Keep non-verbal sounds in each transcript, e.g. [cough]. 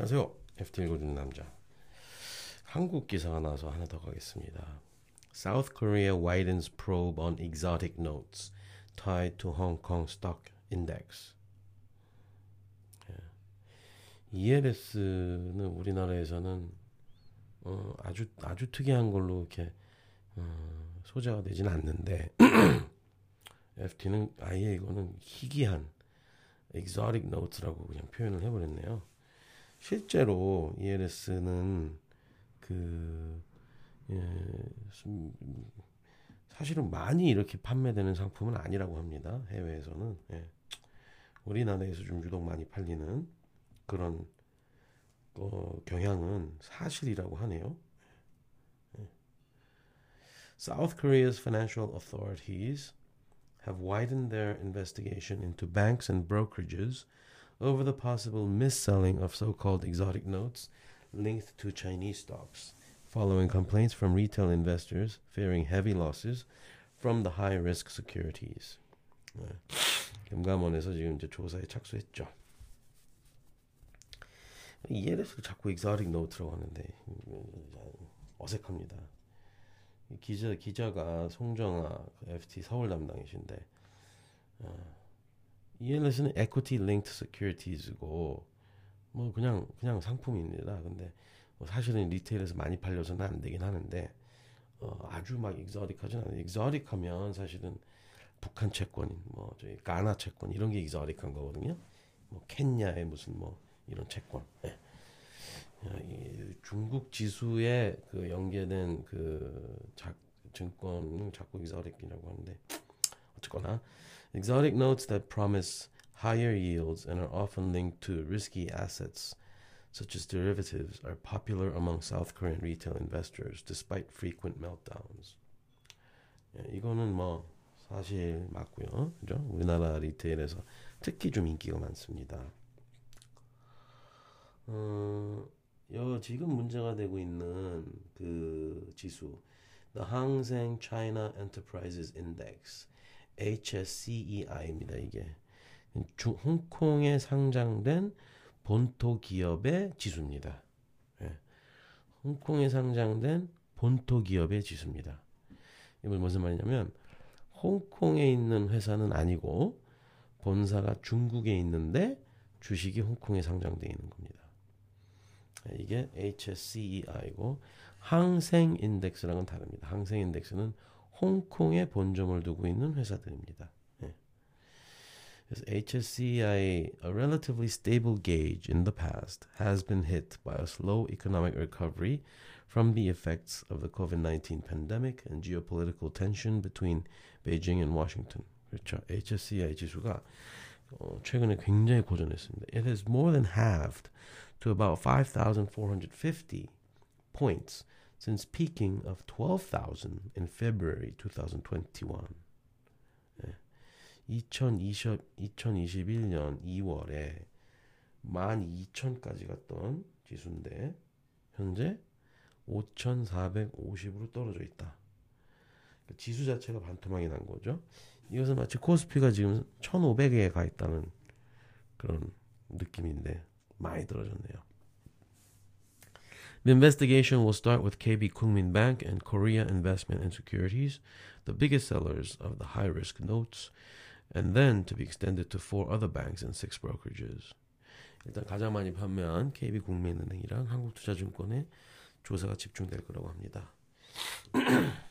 안녕하세요. FT 읽어주는 남자. 한국 기사가 나와서 하나 더 가겠습니다. South Korea widens probe on exotic notes tied to Hong Kong stock index. ELS는 우리나라에서는 어, 아주 아주 특이한 걸로 이렇게 어, 소재가 되진 않는데 [clears throat] FT는 아예 이거는 희귀한 exotic notes라고 그냥 표현을 해버렸네요. 실제로 ELS는 그 예, 사실은 많이 이렇게 판매되는 상품은 아니라고 합니다. 해외에서는 예. 우리나라에서 좀 유독 많이 팔리는 그런 어, 경향은 사실이라고 하네요. 예. South Korea's financial authorities have widened their investigation into banks and brokerages over the possible mis-selling of so-called exotic notes linked to Chinese stocks, following complaints from retail investors fearing heavy losses from the high-risk securities. 네. 금감원에서 지금 이제 조사에 착수했죠. ELS를 자꾸 exotic note라고 하는데 어색합니다. 기자 기자가 송정아 FT 서울 담당이신데 어, ELS는 equity linked securities고 뭐 그냥 그냥 상품입니다. 근데 뭐 사실은 리테일에서 많이 팔려서는 안 되긴 하는데 어, 아주 막 익저릭하진 않아요. 익저릭하면 사실은 북한 채권, 뭐 저희 가나 채권 이런 게 익저릭한 거거든요. 뭐 켄야의 무슨 뭐 이런 채권. 예. 이 중국 지수에 그 연계된 그 자, 증권은 자꾸 익저릭이라고 하는데 어쨌거나 exotic notes that promise higher yields and are often linked to risky assets such as derivatives are popular among South Korean retail investors despite frequent meltdowns. 예, 이거는 뭐 사실 맞고요. 그죠? 우리나라 리테일에서 특히 좀 인기가 많습니다. 어, 여 지금 문제가 되고 있는 그 지수 The Hang Seng China Enterprises Index HSCEI입니다. 이게 중, 홍콩에 상장된 본토 기업의 지수입니다. 예. 홍콩에 상장된 본토 기업의 지수입니다. 이건 무슨 말이냐면 홍콩에 있는 회사는 아니고 본사가 중국에 있는데 주식이 홍콩에 상장되어 있는 겁니다. 예, 이게 HSCEI고 항생 인덱스랑은 다릅니다. 항생 인덱스는 홍콩에 본점을 두고 있는 회사들입니다. 예. 그래서 HSCI, a relatively stable gauge in the past, has been hit by a slow economic recovery from the effects of the COVID-19 pandemic and geopolitical tension between Beijing and Washington. 그렇죠. HSCI 지수가 어, 최근에 굉장히 고전했습니다. It has more than halved to about 5,450 points since peaking of 12,000 in February 2021. 예. 2020, 2021년 2월에 12,000까지 갔던 지수인데 현재 5,450으로 떨어져 있다. 그 지수 자체가 반토막이 난 거죠. 이것은 마치 코스피가 지금 1,500에 가 있다는 그런 느낌인데 많이 떨어졌네요. The investigation will start with KB Kungmin Bank and Korea Investment and Securities, the biggest sellers of the high risk notes, and then to be extended to four other banks and six brokerages. 일단 가장 많이 판매한 KB국민은행이랑 한국투자증권에 조사가 집중될 거라고 합니다. [clears throat]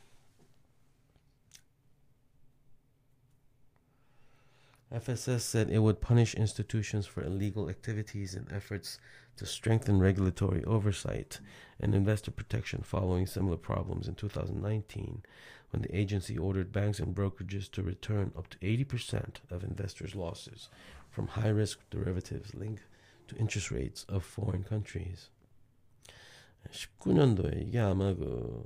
FSS said it would punish institutions for illegal activities and efforts to strengthen regulatory oversight and investor protection following similar problems in 2019 when the agency ordered banks and brokerages to return up to 80% of investors' losses from high risk derivatives linked to interest rates of foreign countries. 19년도에 이게 아마 그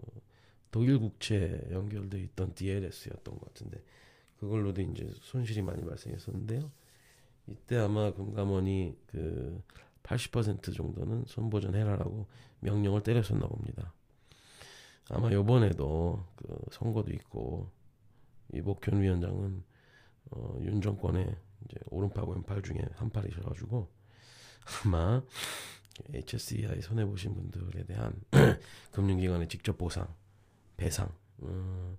독일 국채 연결돼 있던 DLS였던 것 같은데 그걸로도 이제 손실이 많이 발생했었는데요. 이때 아마 금감원이 그 80% 정도는 손보전 해라라고 명령을 때렸었나 봅니다. 아마 요번에도 그 선거도 있고 이복현 위원장은 어, 윤 정권의 이제 오른팔 왼팔 중에 한 팔이셔가지고 아마 HSEI 손해 보신 분들에 대한 [clears throat] 금융기관의 직접 보상, 배상 음,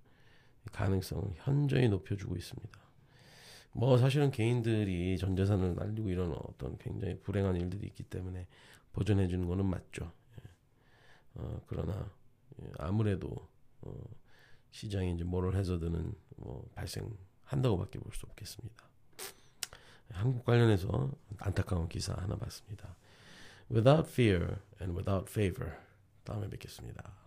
가능성을 현저히 높여주고 있습니다. 뭐 사실은 개인들이 전 재산을 날리고 이런 어떤 굉장히 불행한 일들이 있기 때문에 보존해 주는 거는 맞죠. 예. 어, 그러나 예, 아무래도 어, 시장에 이제 모럴 해저드는 뭐 발생한다고밖에 볼 수 없겠습니다. 한국 관련해서 안타까운 기사 하나 봤습니다. Without fear and without favor. 다음에 뵙겠습니다.